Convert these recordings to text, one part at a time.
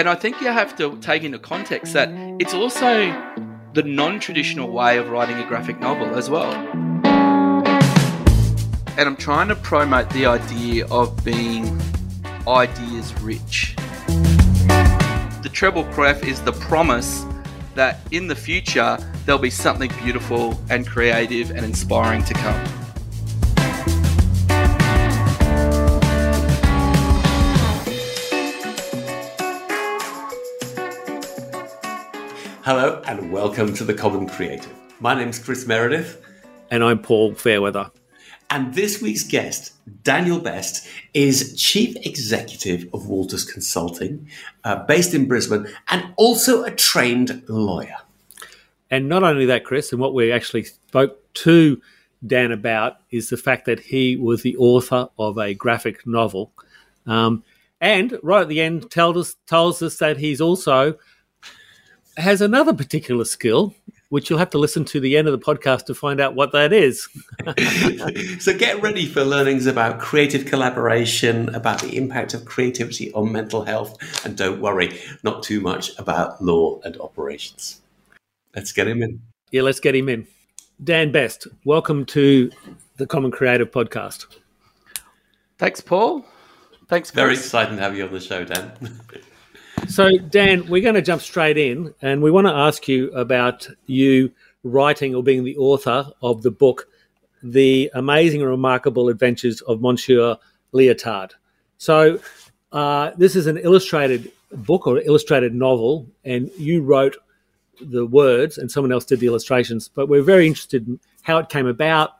and I think you have to take into context that it's also the non-traditional way of writing a graphic novel as well. And I'm trying to promote the idea of being ideas rich. The treble clef is the promise that in the future there'll be something beautiful and creative and inspiring to come. Hello and welcome to The Common Creative. My name's Chris Meredith. And I'm Paul Fairweather. And this week's guest, Daniel Best, is Chief Executive of Wolters Consulting, uh, based in Brisbane, and also a trained lawyer. And not only that, Chris, and what we actually spoke to Dan about is the fact that he was the author of a graphic novel. Um, and right at the end, tells us, tells us that he's also has another particular skill, which you'll have to listen to the end of the podcast to find out what that is. so get ready for learnings about creative collaboration, about the impact of creativity on mental health, and don't worry, not too much about law and operations. Let's get him in. Yeah, let's get him in. Dan Best, welcome to the Common Creative Podcast. Thanks, Paul. Thanks. Very exciting to have you on the show, Dan. So, Dan, we're going to jump straight in, and we want to ask you about you writing or being the author of the book, The Amazing and Remarkable Adventures of Monsieur Leotard. So, uh, this is an illustrated book or illustrated novel, and you wrote the words, and someone else did the illustrations. But we're very interested in how it came about,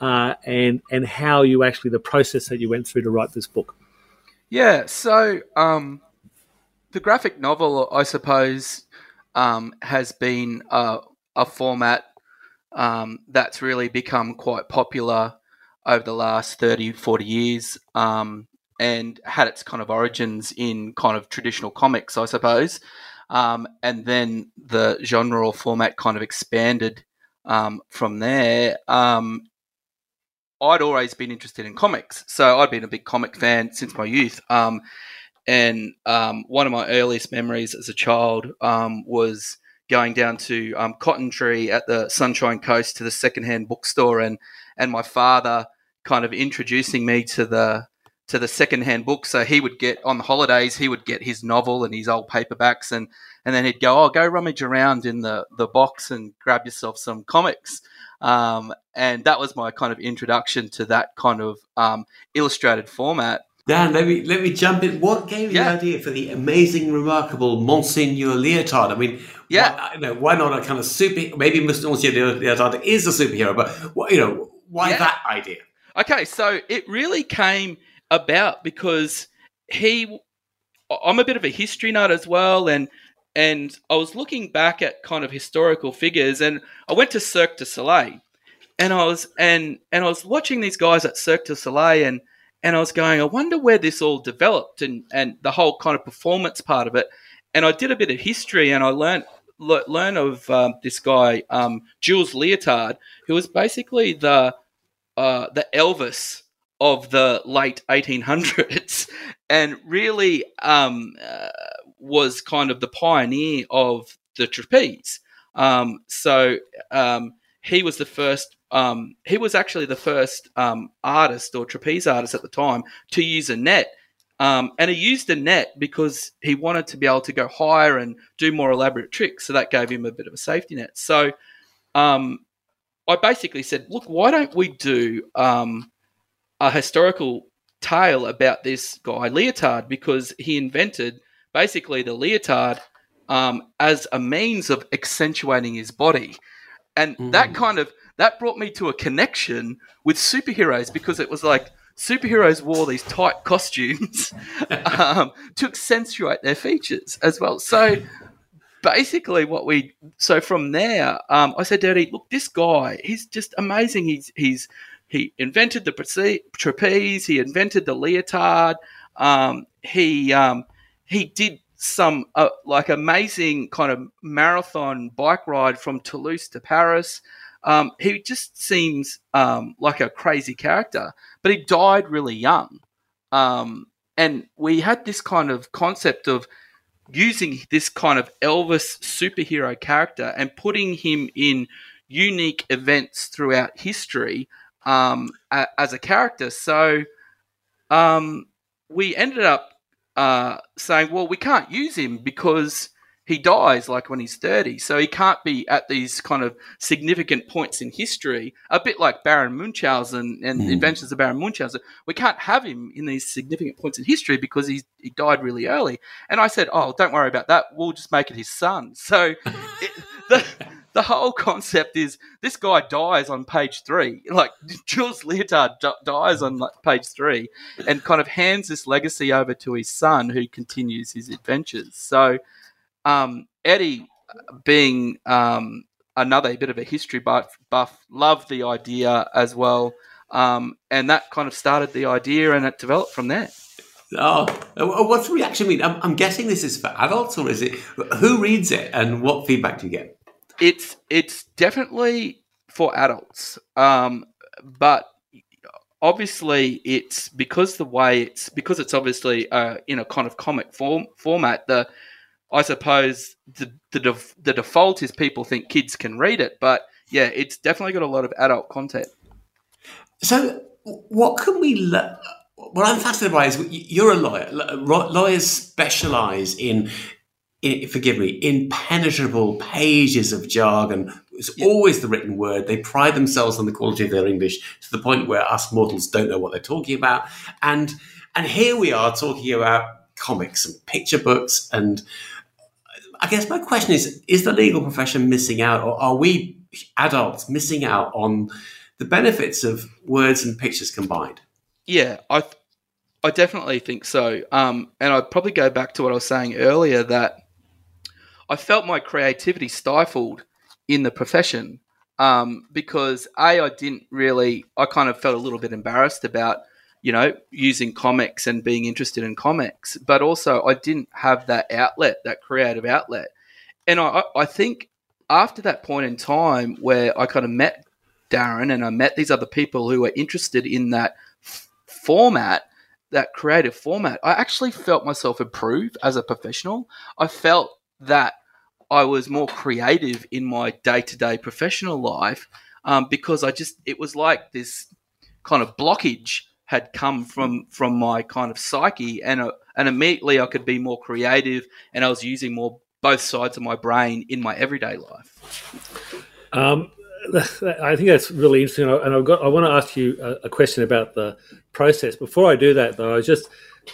uh, and and how you actually the process that you went through to write this book. Yeah. So, um, the graphic novel, I suppose, um, has been a, a format um, that's really become quite popular over the last 30, 40 years um, and had its kind of origins in kind of traditional comics, I suppose. Um, and then the genre or format kind of expanded um, from there. Um, I'd always been interested in comics, so I'd been a big comic fan since my youth. And um, one of my earliest memories as a child um, was going down to um, Cotton Tree at the Sunshine Coast to the secondhand bookstore, and and my father kind of introducing me to the to the secondhand book. So he would get on the holidays, he would get his novel and his old paperbacks, and and then he'd go, "Oh, go rummage around in the the box and grab yourself some comics." Um, and that was my kind of introduction to that kind of um, illustrated format. Dan, let me let me jump in. What gave you yeah. the idea for the amazing, remarkable Monsieur Leotard? I mean, yeah, why, you know, why not a kind of super? Maybe Monsieur Leotard is a superhero, but you know, why yeah. that idea? Okay, so it really came about because he. I'm a bit of a history nut as well, and and I was looking back at kind of historical figures, and I went to Cirque du Soleil, and I was and and I was watching these guys at Cirque du Soleil, and and I was going, I wonder where this all developed and, and the whole kind of performance part of it. And I did a bit of history and I learned le- learn of um, this guy um, Jules Leotard, who was basically the uh, the Elvis of the late 1800s, and really um, uh, was kind of the pioneer of the trapeze. Um, so um, he was the first um, he was actually the first um, artist or trapeze artist at the time to use a net. Um, and he used a net because he wanted to be able to go higher and do more elaborate tricks. So that gave him a bit of a safety net. So um, I basically said, look, why don't we do um, a historical tale about this guy, Leotard, because he invented basically the leotard um, as a means of accentuating his body. And mm. that kind of that brought me to a connection with superheroes because it was like superheroes wore these tight costumes um, to accentuate their features as well. So basically, what we so from there, um, I said, Eddie, look, this guy, he's just amazing. He's he's he invented the trapeze. He invented the leotard. Um, he um, he did some uh, like amazing kind of marathon bike ride from Toulouse to Paris. Um, he just seems um, like a crazy character, but he died really young. Um, and we had this kind of concept of using this kind of Elvis superhero character and putting him in unique events throughout history um, a, as a character. So um, we ended up uh, saying, well, we can't use him because he dies like when he's 30. So he can't be at these kind of significant points in history, a bit like Baron Munchausen and mm. the Adventures of Baron Munchausen. We can't have him in these significant points in history because he, he died really early. And I said, oh, don't worry about that. We'll just make it his son. So it, the, the whole concept is this guy dies on page three. Like Jules Leotard d- dies on like, page three and kind of hands this legacy over to his son who continues his adventures. So um, Eddie, being um, another bit of a history buff, buff, loved the idea as well. Um, and that kind of started the idea and it developed from there. Oh, what's the reaction mean? I'm, I'm, guessing this is for adults, or is it who reads it, and what feedback do you get? It's it's definitely for adults, um, but obviously it's because the way it's because it's obviously uh, in a kind of comic form format. The I suppose the the, def- the default is people think kids can read it, but yeah, it's definitely got a lot of adult content. So, what can we? Le- what I'm fascinated by is you're a lawyer. Lawyers specialize in, in forgive me, impenetrable pages of jargon. It's yeah. always the written word. They pride themselves on the quality of their English to the point where us mortals don't know what they're talking about. And and here we are talking about comics and picture books and I guess my question is: Is the legal profession missing out, or are we adults missing out on the benefits of words and pictures combined? Yeah, I, I definitely think so. Um, and I'd probably go back to what I was saying earlier that I felt my creativity stifled in the profession um, because a I didn't really I kind of felt a little bit embarrassed about you know, using comics and being interested in comics, but also I didn't have that outlet, that creative outlet. And I, I think after that point in time where I kind of met Darren and I met these other people who were interested in that f- format, that creative format, I actually felt myself improve as a professional. I felt that I was more creative in my day to day professional life um, because I just, it was like this kind of blockage had come from from my kind of psyche, and uh, and immediately I could be more creative, and I was using more both sides of my brain in my everyday life. Um, I think that's really interesting, and I've got I want to ask you a, a, question about the process. Before I do that, though, I was just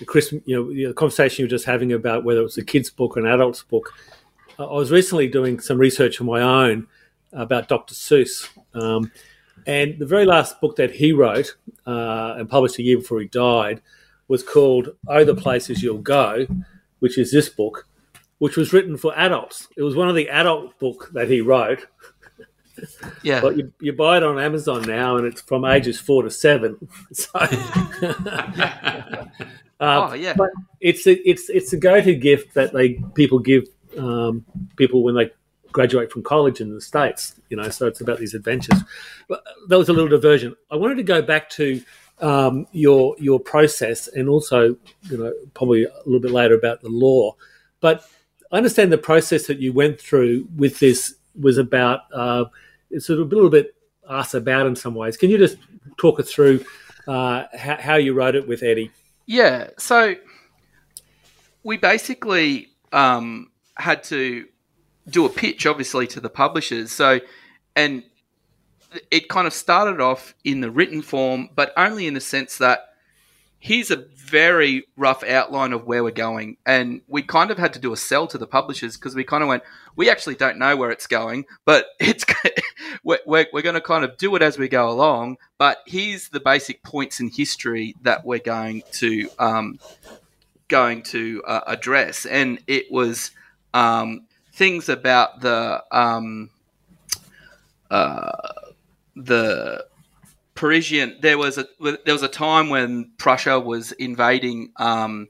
Chris, you know, the conversation you were just having about whether it's a kid's book or an adult's book. I was recently doing some research on my own about Dr. Seuss. Um, and the very last book that he wrote uh, and published a year before he died was called Oh, the Places You'll Go, which is this book, which was written for adults. It was one of the adult book that he wrote. Yeah. But you, you buy it on Amazon now and it's from ages four to seven. So, uh, oh, yeah. But it's a, it's, it's a go to gift that they people give um, people when they graduate from college in the states. You know, so it's about these adventures. But that was a little diversion. I wanted to go back to um, your your process, and also, you know, probably a little bit later about the law. But I understand the process that you went through with this was about uh, it's a little bit us about in some ways. Can you just talk us through uh, how, how you wrote it with Eddie? Yeah, so we basically um, had to do a pitch, obviously, to the publishers. So, and it kind of started off in the written form, but only in the sense that here's a very rough outline of where we're going. And we kind of had to do a sell to the publishers because we kind of went, we actually don't know where it's going, but it's we're, we're, we're going to kind of do it as we go along. But here's the basic points in history that we're going to um, going to uh, address. And it was um, things about the um, uh, the Parisian. There was a there was a time when Prussia was invading um,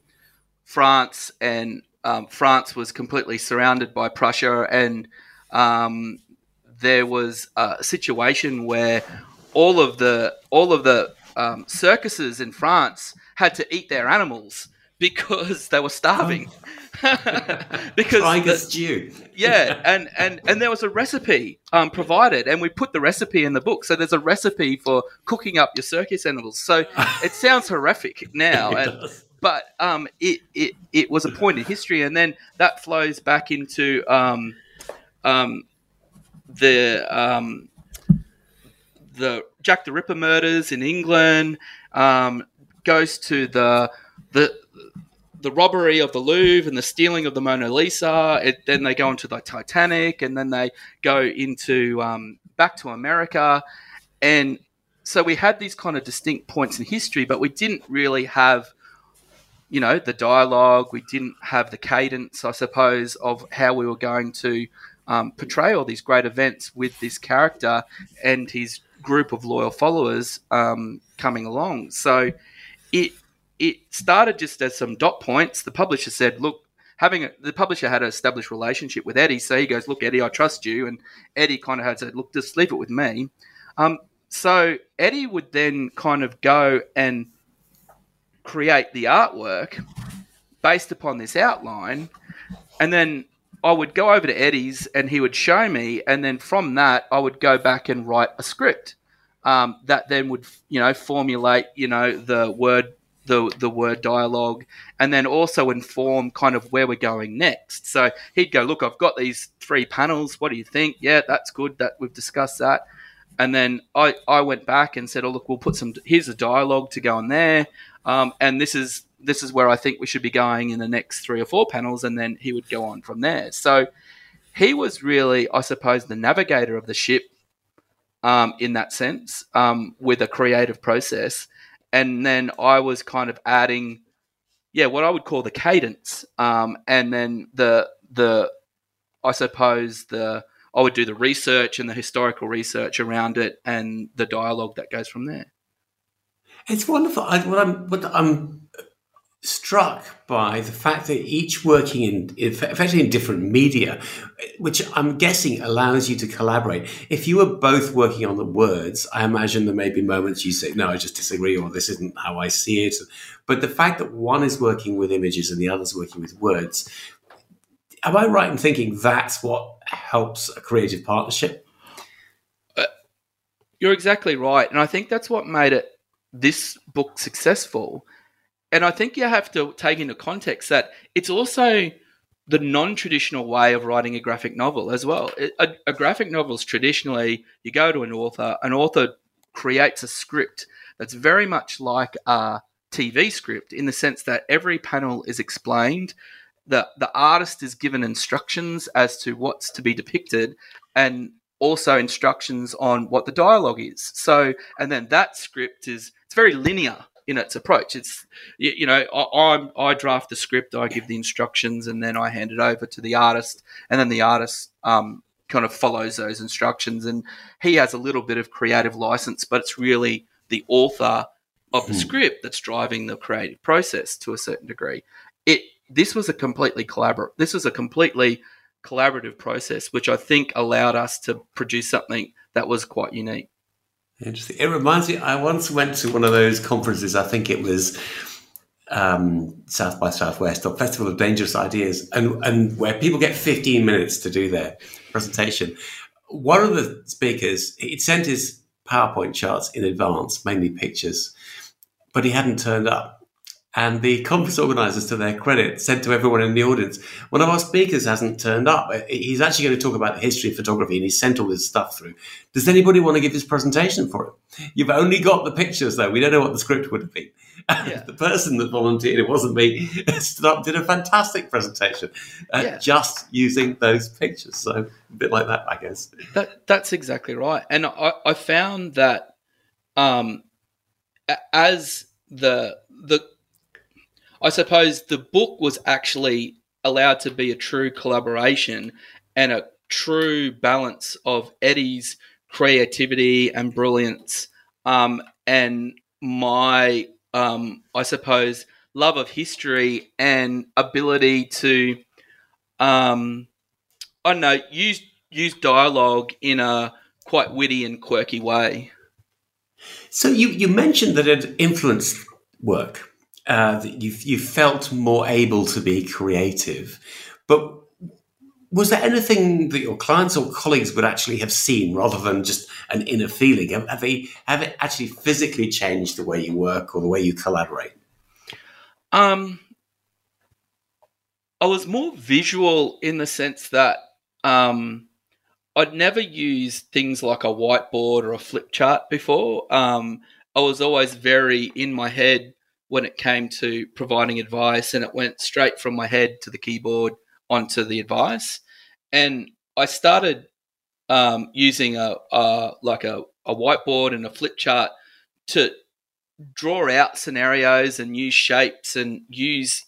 France, and um, France was completely surrounded by Prussia, and um, there was a situation where all of the all of the um, circuses in France had to eat their animals because they were starving. because Tiger the- stew. yeah, and, and and there was a recipe um, provided, and we put the recipe in the book. So there's a recipe for cooking up your circus animals. So it sounds horrific now, and, but um, it, it it was a point in history, and then that flows back into um, um, the um, the Jack the Ripper murders in England. Um, goes to the the the robbery of the Louvre and the stealing of the Mona Lisa. It, then they go into the Titanic, and then they go into um, back to America, and so we had these kind of distinct points in history, but we didn't really have, you know, the dialogue. We didn't have the cadence, I suppose, of how we were going to um, portray all these great events with this character and his group of loyal followers um, coming along. So it it started just as some dot points. The publisher said, "Look." Having a, the publisher had an established relationship with Eddie, so he goes, "Look, Eddie, I trust you," and Eddie kind of had said, "Look, just leave it with me." Um, so Eddie would then kind of go and create the artwork based upon this outline, and then I would go over to Eddie's and he would show me, and then from that I would go back and write a script um, that then would you know formulate you know the word the the word dialogue and then also inform kind of where we're going next. So he'd go, look, I've got these three panels. What do you think? Yeah, that's good. That we've discussed that. And then I, I went back and said, oh look, we'll put some. Here's a dialogue to go on there, um, and this is this is where I think we should be going in the next three or four panels, and then he would go on from there. So he was really, I suppose, the navigator of the ship um, in that sense, um, with a creative process, and then I was kind of adding, yeah, what I would call the cadence, um, and then the the, I suppose the I would do the research and the historical research around it and the dialogue that goes from there. It's wonderful. I, what I'm what I'm struck by the fact that each working in effectively in different media, which I'm guessing allows you to collaborate. If you were both working on the words, I imagine there may be moments you say, "No, I just disagree," or "This isn't how I see it." But the fact that one is working with images and the other's working with words, am I right in thinking that's what helps a creative partnership? Uh, you're exactly right, and I think that's what made it this book successful. And I think you have to take into context that it's also the non-traditional way of writing a graphic novel as well. A, a graphic novel is traditionally you go to an author, an author creates a script that's very much like a TV script in the sense that every panel is explained. The, the artist is given instructions as to what's to be depicted and also instructions on what the dialogue is. So, and then that script is it's very linear in its approach. It's you, you know I, I'm I draft the script, I give the instructions, and then I hand it over to the artist, and then the artist um, kind of follows those instructions, and he has a little bit of creative license, but it's really the author of the Hmm. script that's driving the creative process to a certain degree. It this was a completely collaborative. This was a completely collaborative process, which I think allowed us to produce something that was quite unique. Interesting. It reminds me. I once went to one of those conferences. I think it was um, South by Southwest or Festival of Dangerous Ideas, and and where people get 15 minutes to do their presentation. One of the speakers, he'd sent his PowerPoint charts in advance, mainly pictures, but he hadn't turned up. And the conference organisers, to their credit, said to everyone in the audience, "One of our speakers hasn't turned up. He's actually going to talk about the history of photography, and he sent all this stuff through. Does anybody want to give his presentation for him? You've only got the pictures, though. We don't know what the script would have been." Yeah. the person that volunteered, it wasn't me, stood up, did a fantastic presentation, uh, Yeah. just using those pictures. So a bit like that, I guess. That that's exactly right, and I, I found that um, as the the I suppose the book was actually allowed to be a true collaboration and a true balance of Eddie's creativity and brilliance, um, and my um, I suppose love of history and ability to um, I don't know use use dialogue in a quite witty and quirky way. So you, you mentioned that it influenced work. Uh, you you felt more able to be creative, but was there anything that your clients or colleagues would actually have seen rather than just an inner feeling? Have, have they have it actually physically changed the way you work or the way you collaborate? Um, I was more visual in the sense that um, I'd never used things like a whiteboard or a flip chart before. Um, I was always very in my head when it came to providing advice, and it went straight from my head to the keyboard onto the advice. And I started um, using a, a like a, a whiteboard and a flip chart to draw out scenarios and use shapes and use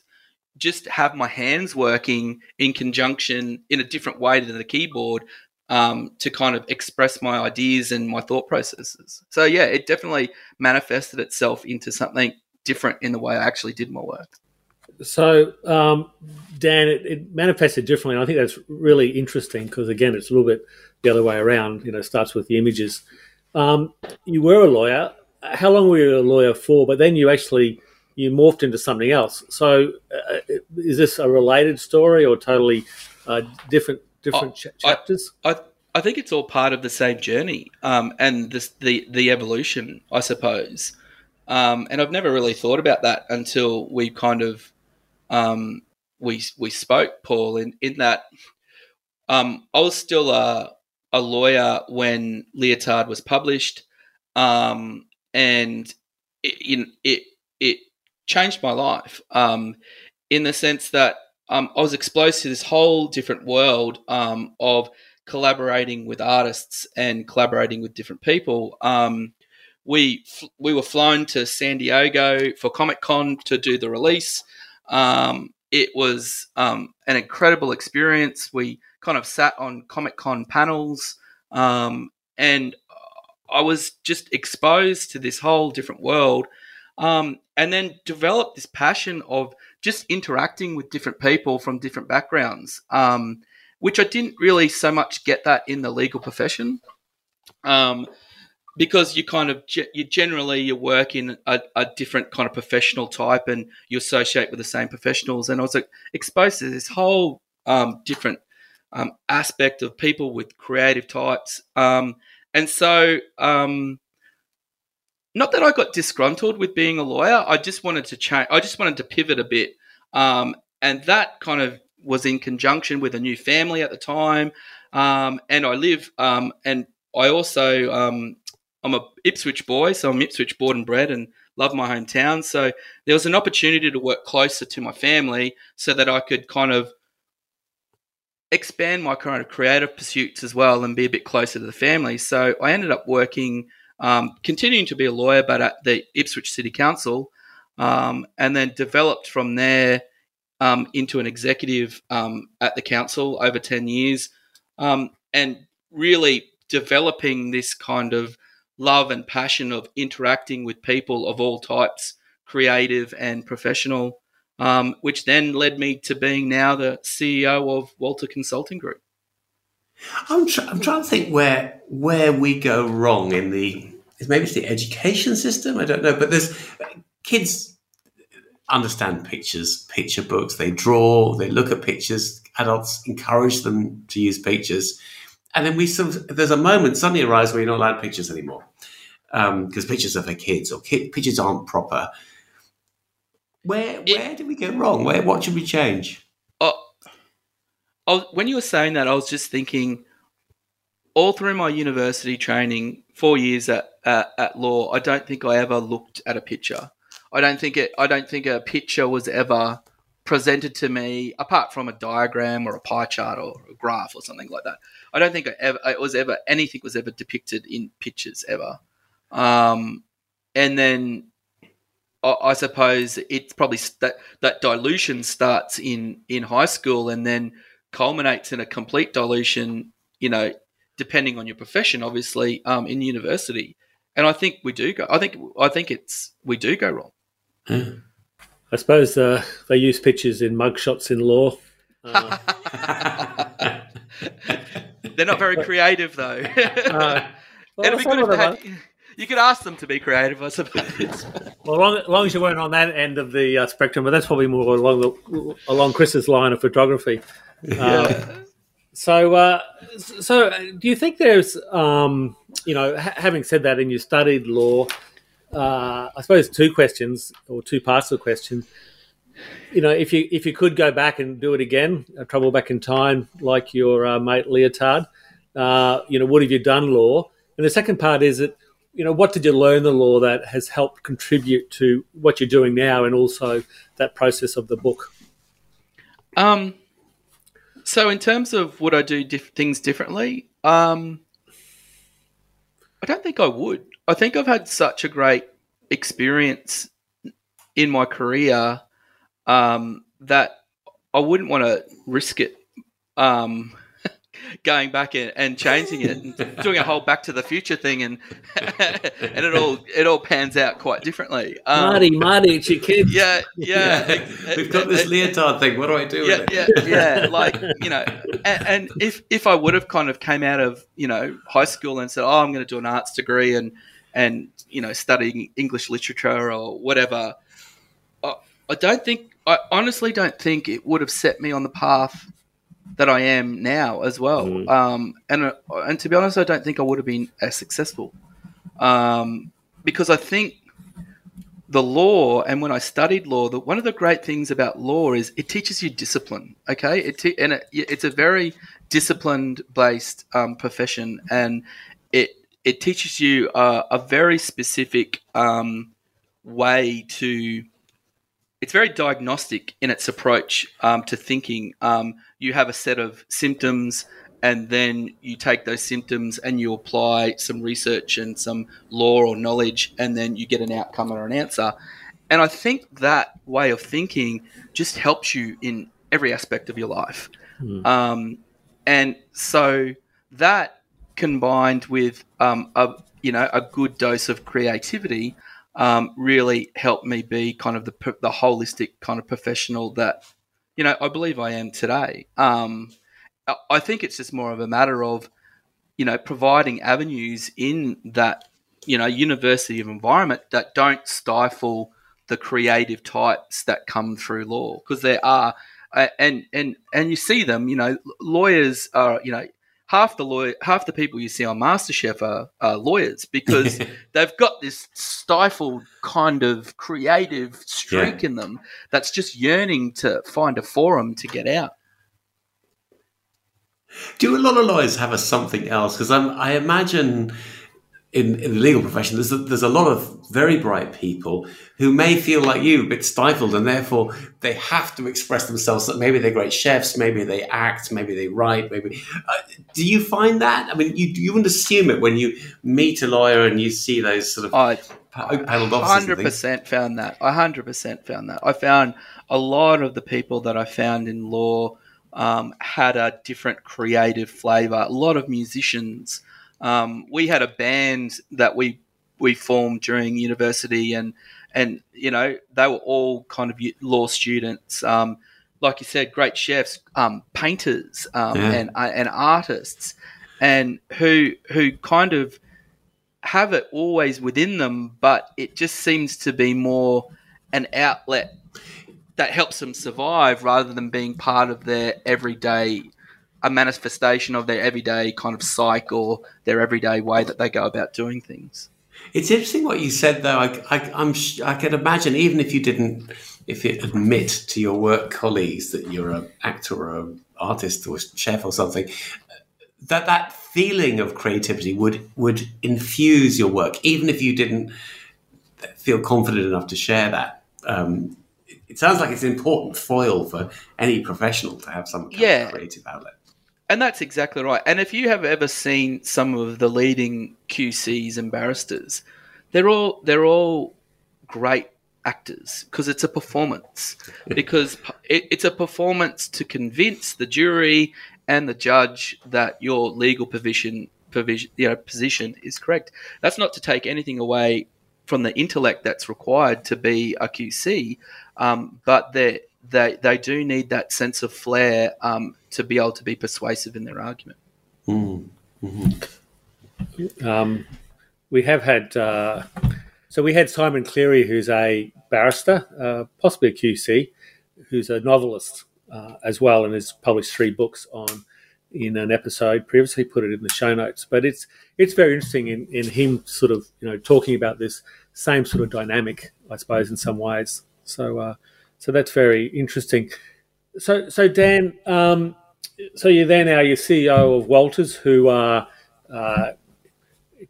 just have my hands working in conjunction in a different way than the keyboard um, to kind of express my ideas and my thought processes. So yeah, it definitely manifested itself into something different in the way I actually did my work. So um, Dan, it, it, manifested differently, and I think that's really interesting because again, it's a little bit the other way around. You know, starts with the images. Um, you were a lawyer. How long were you a lawyer for? But then you actually you morphed into something else. So, uh, is this a related story or totally uh, different different ch- chapters? I, I, I think it's all part of the same journey um, and this, the the evolution, I suppose. Um, and I've never really thought about that until we kind of um, we we spoke, Paul. In in that, um, I was still a a lawyer when Leotard was published, um, and it, it it changed my life um, in the sense that um, I was exposed to this whole different world of collaborating with artists and collaborating with different people. Um, we we were flown to San Diego for Comic Con to do the release. Um, it was um, an incredible experience. We kind of sat on Comic Con panels, and I was just exposed to this whole different world um, and then developed this passion of just interacting with different people from different backgrounds, um, which I didn't really so much get that in the legal profession. Um, because you kind of you generally you work in a, a, different kind of professional type and you associate with the same professionals and i was exposed to this whole um, different um, aspect of people with creative types um, and so um, not that I got disgruntled with being a lawyer. I just wanted to change. I just wanted to pivot a bit, um, and that kind of was in conjunction with a new family at the time. Um, and I live, and I also I'm a Ipswich boy, so I'm Ipswich born and bred, and love my hometown. So there was an opportunity to work closer to my family, so that I could kind of expand my kind of creative pursuits as well, and be a bit closer to the family. So I ended up working um, continuing to be a lawyer, but at the Ipswich City Council, um, and then developed from there um, into an executive um, at the council over 10 years, um, and really developing this kind of love and passion of interacting with people of all types, creative and professional, um, which then led me to being now the CEO of Walter Consulting Group. I'm, tr- I'm trying to think where where we go wrong in the maybe it's the education system. I don't know, but there's kids understand pictures, picture books. They draw, they look at pictures. Adults encourage them to use pictures, and then we some there's a moment suddenly arrives where you're not allowed pictures anymore because um, pictures are for kids or kid, pictures aren't proper. Where where did we go wrong? Where what should we change? Uh, was, when you were saying that, I was just thinking. All through my university training, four years at, at, at law, I don't think I ever looked at a picture. I don't think it. I don't think a picture was ever presented to me apart from a diagram or a pie chart or a graph or something like that. I don't think I ever it was ever anything was ever depicted in pictures ever. Um, and then I, I suppose it's probably that that dilution starts in in high school and then culminates in a complete dilution. You know, depending on your profession, obviously, um, in university. And I think we do go. I think I think it's we do go wrong. I suppose uh, they use pictures in mugshots in law. Uh. They're not very creative, though. uh, well, some, of them are, you could ask them to be creative, I suppose. well, long, as long as you weren't on that end of the uh, spectrum, but that's probably more along the, along Chris's line of photography. Uh, so, uh, so do you think there's, um, you know, ha- having said that, and you studied law, uh, I suppose two questions or two parts of the question. You know, if you if you could go back and do it again, uh, travel back in time like your uh, mate Leotard, uh, you know, what have you done law? And the second part is that, you know, what did you learn the law that has helped contribute to what you're doing now, and also that process of the book? Um, so in terms of would I do diff- things differently? Um, I don't think I would. I think I've had such a great experience in my career um, that I wouldn't want to risk it um, going back and, and changing it and doing a whole Back to the Future thing, and and it all it all pans out quite differently. Um, Marty, Marty, it's your kids. Yeah, yeah. yeah. We've got this Leotard thing. What do I do? Yeah, yeah, yeah. Like you know, and, and, if if I would have kind of came out of you know high school and said, oh, I'm going to do an arts degree and and you know studying English literature or whatever, I, I don't think. I honestly don't think it would have set me on the path that I am now as well. Mm. Um, and uh, and to be honest, I don't think I would have been as successful um, because I think the law and when I studied law, the, one of the great things about law is it teaches you discipline. Okay, it te- and it, it's a very disciplined based um, profession, and it it teaches you a, a very specific um, way to it's very diagnostic in its approach um, to thinking. Um, you have a set of symptoms, and then you take those symptoms and you apply some research and some law or knowledge, and then you get an outcome or an answer. And I think that way of thinking just helps you in every aspect of your life. Mm. Um, and so that combined with um, a you know a good dose of creativity um, really helped me be kind of the the holistic kind of professional that you know I believe I am today. Um, I think it's just more of a matter of you know providing avenues in that you know university of environment that don't stifle the creative types that come through law because there are and and and you see them you know lawyers are you know half the lawyer, half the people you see on MasterChef are, are lawyers because they've got this stifled kind of creative streak yeah. in them that's just yearning to find a forum to get out. Do a lot of lawyers have a something else? Because I imagine in, in the legal profession, there's a, there's a lot of very bright people who may feel like you, a bit stifled, and therefore they have to express themselves. That maybe they're great chefs, maybe they act, maybe they write, maybe. Uh, do you find that? I mean, you you wouldn't assume it when you meet a lawyer and you see those sort of. I, Hundred percent found that. I hundred percent found that. I found a lot of the people that I found in law um, had a different creative flavour. A lot of musicians um, we had a band that we we formed during university, and and you know they were all kind of law students. Um, like you said, great chefs, um, painters, um, yeah. and uh, and artists, and who who kind of have it always within them, but it just seems to be more an outlet that helps them survive rather than being part of their everyday a manifestation of their everyday kind of or their everyday way that they go about doing things. It's interesting what you said, though. I, I, I'm, I can imagine, even if you didn't, if you admit to your work colleagues that you're an actor or an artist or a chef or something, that that feeling of creativity would would infuse your work, even if you didn't feel confident enough to share that. Um, it sounds like it's an important foil for any professional to have some kind yeah. of creative outlet. And that's exactly right. And if you have ever seen some of the leading QCs and barristers, they're all they're all great actors because it's a performance. because it, it's a performance to convince the jury and the judge that your legal provision, provision you know, position is correct. That's not to take anything away from the intellect that's required to be a QC, um, but they're they they do need that sense of flair um, to be able to be persuasive in their argument. Mm. Mm-hmm. Um, we have had. Uh, so we had Simon Cleary, who's a barrister, uh, possibly a QC, who's a novelist uh, as well, and has published three books on in an episode previously. Put it in the show notes, but it's it's very interesting in, in him sort of you know talking about this same sort of dynamic, I suppose, in some ways. So uh, so that's very interesting. So so Dan, um, so you're there now. You're CEO of Wolters, who are uh,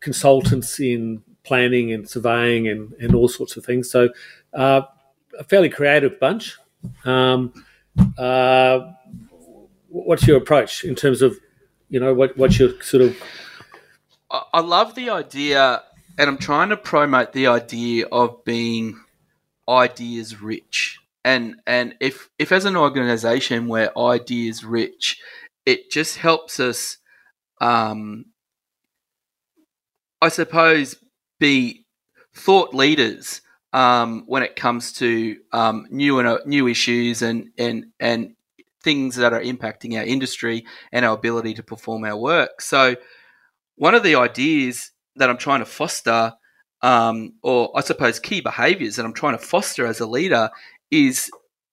consultants in planning and surveying and, and all sorts of things. So uh, a fairly creative bunch. Um, uh, what's your approach in terms of, you know, what, what's your sort of? I love the idea, and I'm trying to promote the idea of being ideas rich. And and if if as an organization we're ideas rich, it just helps us, um, I suppose, be thought leaders um, when it comes to um, new and uh, new issues and and and things that are impacting our industry and our ability to perform our work. So, one of the ideas that I'm trying to foster, um, or I suppose key behaviours that I'm trying to foster as a leader, is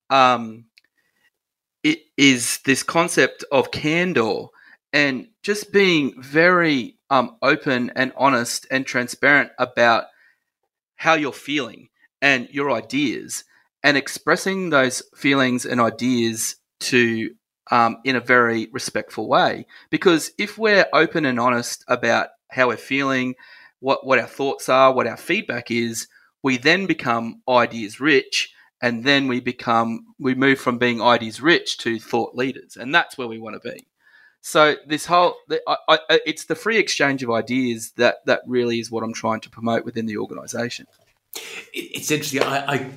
um, it is this concept of candor and just being very um, open and honest and transparent about how you're feeling and your ideas and expressing those feelings and ideas to um, in a very respectful way. Because if we're open and honest about how we're feeling, what, what our thoughts are, what our feedback is, we then become ideas rich and then we become we move from being ideas rich to thought leaders and that's where we want to be. So this whole I, I, it's the free exchange of ideas that that really is what i'm trying to promote within the organization. It's interesting. I, I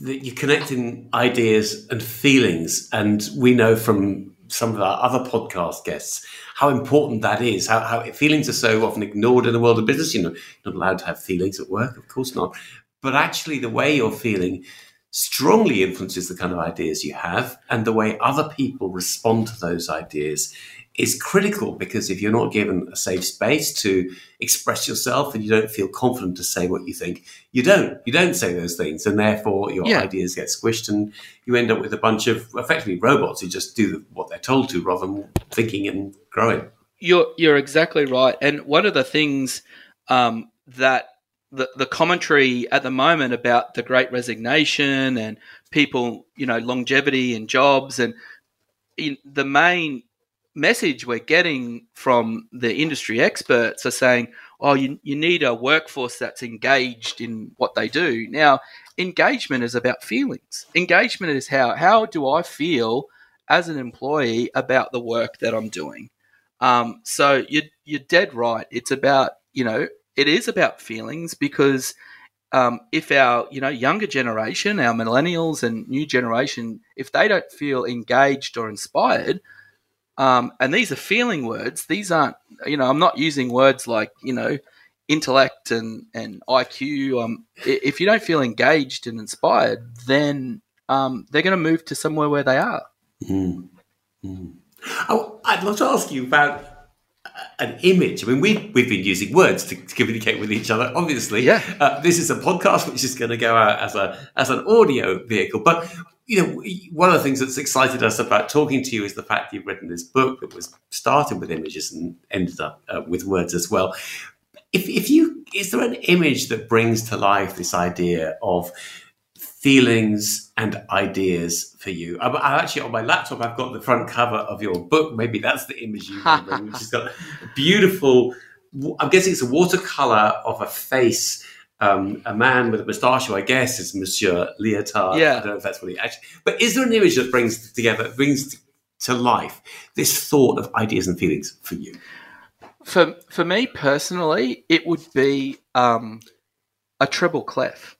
that you're connecting ideas and feelings and we know from some of our other podcast guests how important that is how, how feelings are so often ignored in the world of business. You know you're not allowed to have feelings at work of course not. But actually the way you're feeling strongly influences the kind of ideas you have and the way other people respond to those ideas is critical because if you're not given a safe space to express yourself and you don't feel confident to say what you think you don't. You don't say those things and therefore your yeah. ideas get squished and you end up with a bunch of effectively robots who just do what they're told to rather than thinking and growing. You're you're exactly right. And one of the things um, that the, the commentary at the moment about the great resignation and people, you know, longevity and jobs and the main message we're getting from the industry experts are saying, oh, you, you need a workforce that's engaged in what they do. Now, engagement is about feelings. Engagement is how, how do I feel as an employee about the work that I'm doing? Um, so you're, you're dead right. It's about, you know, it is about feelings because um, if our you know younger generation, our millennials and new generation, if they don't feel engaged or inspired, um, and these are feeling words, these aren't you know I'm not using words like you know intellect and and IQ. Um, if you don't feel engaged and inspired, then um, they're going to move to somewhere where they are. Mm. Mm. Oh, I'd love to ask you about an image. I mean, we we've been using words to, to communicate with each other. Obviously, yeah. Uh, this is a podcast which is going to go out as a as an audio vehicle. But you know, one of the things that's excited us about talking to you is the fact you've written this book that was started with images and ended up uh, with words as well. If if you is there an image that brings to life this idea of feelings and ideas for you. I'm, I'm, actually on my laptop. I've got the front cover of your book. Maybe that's the image you remember, which has got beautiful. I'm guessing it's a watercolor of a face. Um, a man with a moustache, I guess is Monsieur Leotard. Yeah. I don't know if that's what he actually. But is there an image that brings together, brings to life this thought of ideas and feelings for you? For for me personally, it would be um, a treble clef.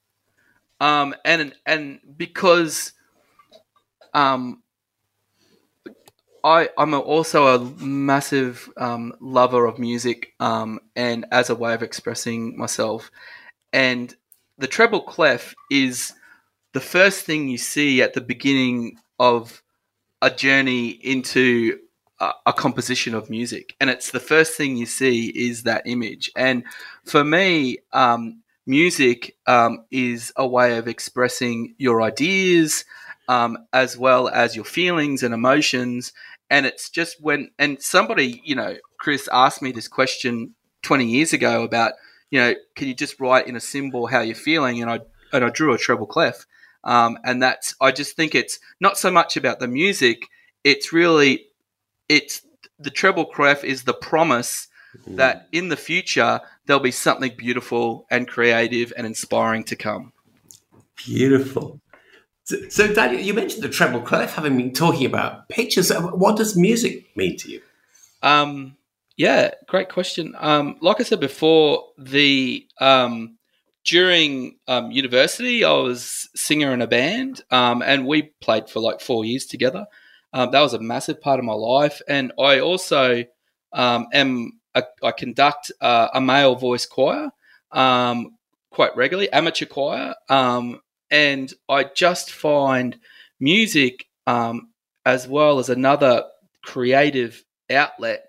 Um, and and because um, I I'm also a massive um, lover of music um, and as a way of expressing myself, and the treble clef is the first thing you see at the beginning of a journey into a, a composition of music, and it's the first thing you see is that image. And for me, um, music um, is a way of expressing your ideas um, as well as your feelings and emotions. And it's just when, and somebody, you know, Chris asked me this question 20 years ago about, you know, can you just write in a symbol how you're feeling? And I, and I drew a treble clef. Um, and that's, I just think it's not so much about the music, it's really, it's the treble clef is the promise mm. that in the future there'll be something beautiful and creative and inspiring to come. Beautiful. So, so, Daniel, you mentioned the treble clef, having been talking about pictures. What does music mean to you? Um, yeah, great question. Um, like I said before, the um, during um, university, I was singer in a band, um, and we played for like four years together. Um, that was a massive part of my life, and I also um, am I conduct uh, a male voice choir um, quite regularly, amateur choir, um, and I just find music um, as well as another creative outlet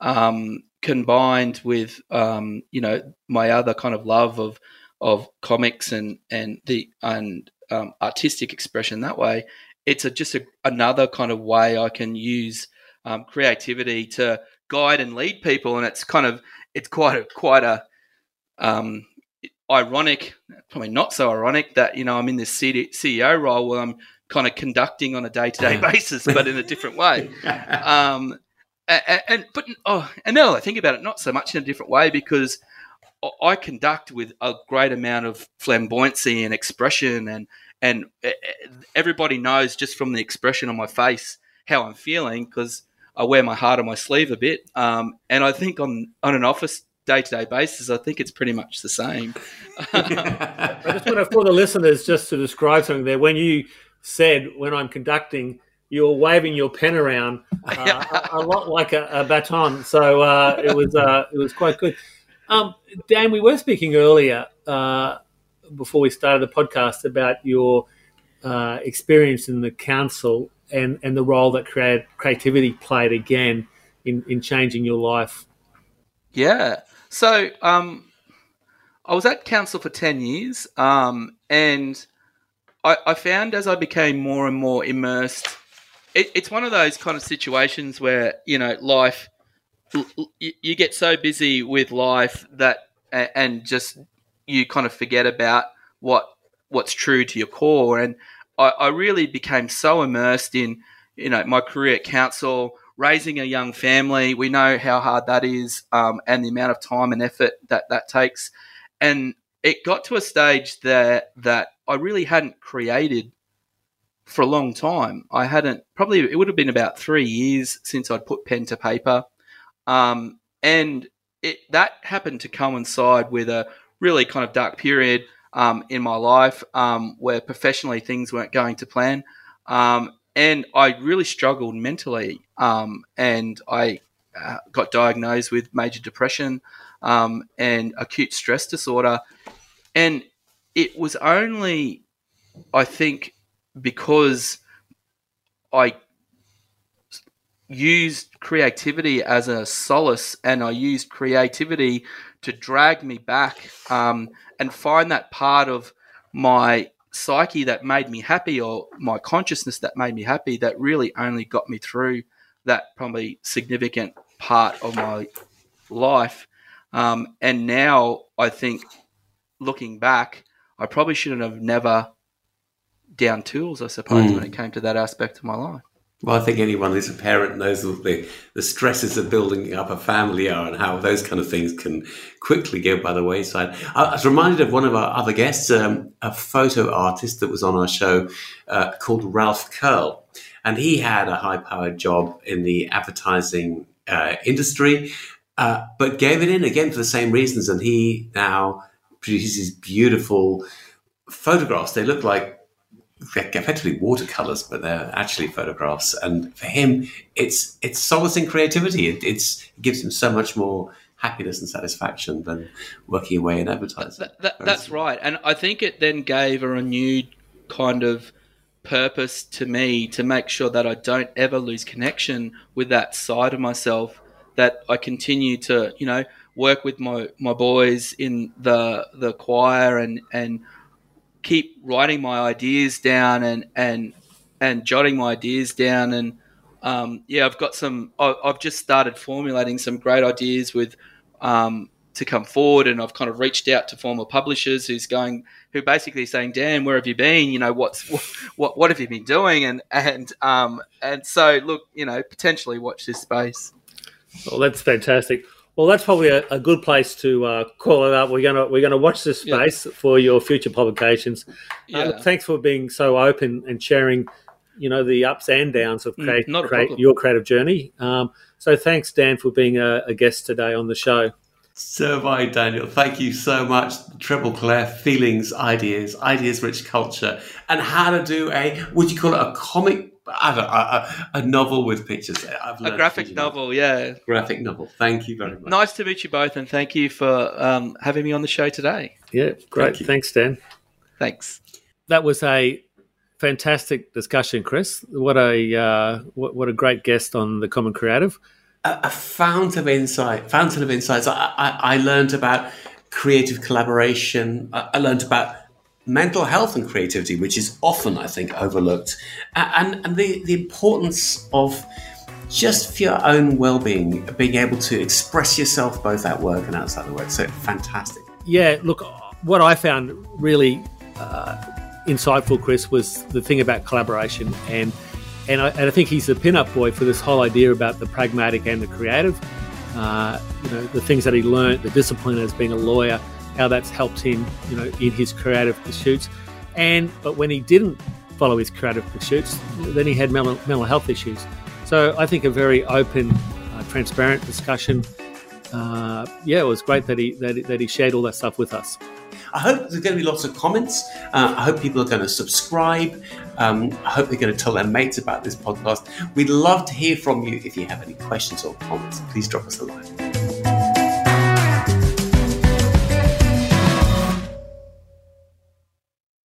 um, combined with um, you know my other kind of love of of comics and and the and artistic expression that way. It's a, just a, another kind of way I can use um, creativity to guide and lead people, and it's kind of it's quite a quite a um, ironic, probably not so ironic, that you know I'm in this CEO role where I'm kind of conducting on a day to day basis, but in a different way. Um, and, and, but oh, and now I think about it, not so much in a different way because I conduct with a great amount of flamboyancy and expression, and and everybody knows just from the expression on my face how I'm feeling because I wear my heart on my sleeve a bit. Um, and I think on on an office day to day basis, I think it's pretty much the same. I just want to, for the listeners, just to describe something there. When you said, when I'm conducting, you're waving your pen around uh, a, a, lot like a, a baton. So uh, it was uh, it was quite good. Um, Dan, we were speaking earlier uh, before we started the podcast about your uh, experience in the council and, and the role that create, creativity played again in, in changing your life. Yeah. So um, I was at council for 10 years um, and I, I, found as I became more and more immersed, it, it's one of those kind of situations where, you know, life, you get so busy with life that, and just you kind of forget about what what's true to your core. And I, I really became so immersed in, you know, my career at council, raising a young family, we know how hard that is um, and the amount of time and effort that that takes. And it got to a stage that that I really hadn't created for a long time. I hadn't probably it would have been about three years since I'd put pen to paper, um, and it that happened to coincide with a really kind of dark period um, in my life um, where professionally things weren't going to plan. Um, and I really struggled mentally, um, and I uh, got diagnosed with major depression um, and acute stress disorder. And it was only, I think, because I used creativity as a solace and I used creativity to drag me back um, and find that part of my psyche that made me happy or my consciousness that made me happy that really only got me through that probably significant part of my life. Um, and now I think looking back, I probably shouldn't have never down tools, I suppose, mm. when it came to that aspect of my life. Well, I think anyone who's a parent knows what the, the stresses of building up a family are and how those kind of things can quickly go by the wayside. I was reminded of one of our other guests, um, a photo artist that was on our show uh, called Ralph Curl. And he had a high powered job in the advertising uh, industry, uh, but gave it in again for the same reasons. And he now produces beautiful photographs. They look like effectively watercolors, but they're actually photographs. And for him, it's it's solace creativity. It, it's, it gives him so much more happiness and satisfaction than working away in advertising. That, that, that's right, and I think it then gave a renewed kind of purpose to me to make sure that I don't ever lose connection with that side of myself. That I continue to, you know, work with my, my boys in the the choir and and keep writing my ideas down and and and jotting my ideas down and um, yeah, I've got some. I've just started formulating some great ideas with um, to come forward, and I've kind of reached out to former publishers who's going, who basically saying, "Dan, where have you been? You know, what's what what have you been doing?" And and um and so look, you know, potentially watch this space. Well, that's fantastic. Well, that's probably a, a good place to uh, call it up. We're gonna we're gonna watch this space yeah. for your future publications. Uh, yeah. Uh, thanks for being so open and sharing you know the ups and downs of create, mm, create your creative journey. Um, so thanks, Dan, for being a, a, guest today on the show. So have I, Daniel. Thank you so much. Treble Claire, feelings, ideas, ideas rich culture, and how to do a would you call it a comic? I don't, a, a, novel with pictures. a graphic novel, yeah. Graphic novel. Thank you very much. Nice to meet you both, and thank you for um, having me on the show today. Yeah, great. Thank Thanks, Dan. Thanks. That was a fantastic discussion, Chris. What a uh, what, what, a great guest on the Common Creative. A, a fountain of insight, fountain of insights. I, I, I learned about creative collaboration. I, I, learned about mental health and creativity, which is often, I think, overlooked, and and the the importance of just for your own well-being, being able to express yourself both at work and outside the work. So fantastic. Yeah, look, what I found really. Uh, insightful, Chris, was the thing about collaboration, and and I, and I think he's the pin-up boy for this whole idea about the pragmatic and the creative. Uh, you know, the things that he learned, the discipline as being a lawyer, how that's helped him, you know, in his creative pursuits. And but when he didn't follow his creative pursuits, then he had mental, mental health issues. So I think a very open, uh, transparent discussion. Uh, yeah, it was great that he that, that he shared all that stuff with us. I hope there's going to be lots of comments. Uh, I hope people are going to subscribe. Um, I hope they're going to tell their mates about this podcast. We'd love to hear from you if you have any questions or comments. Please drop us a line.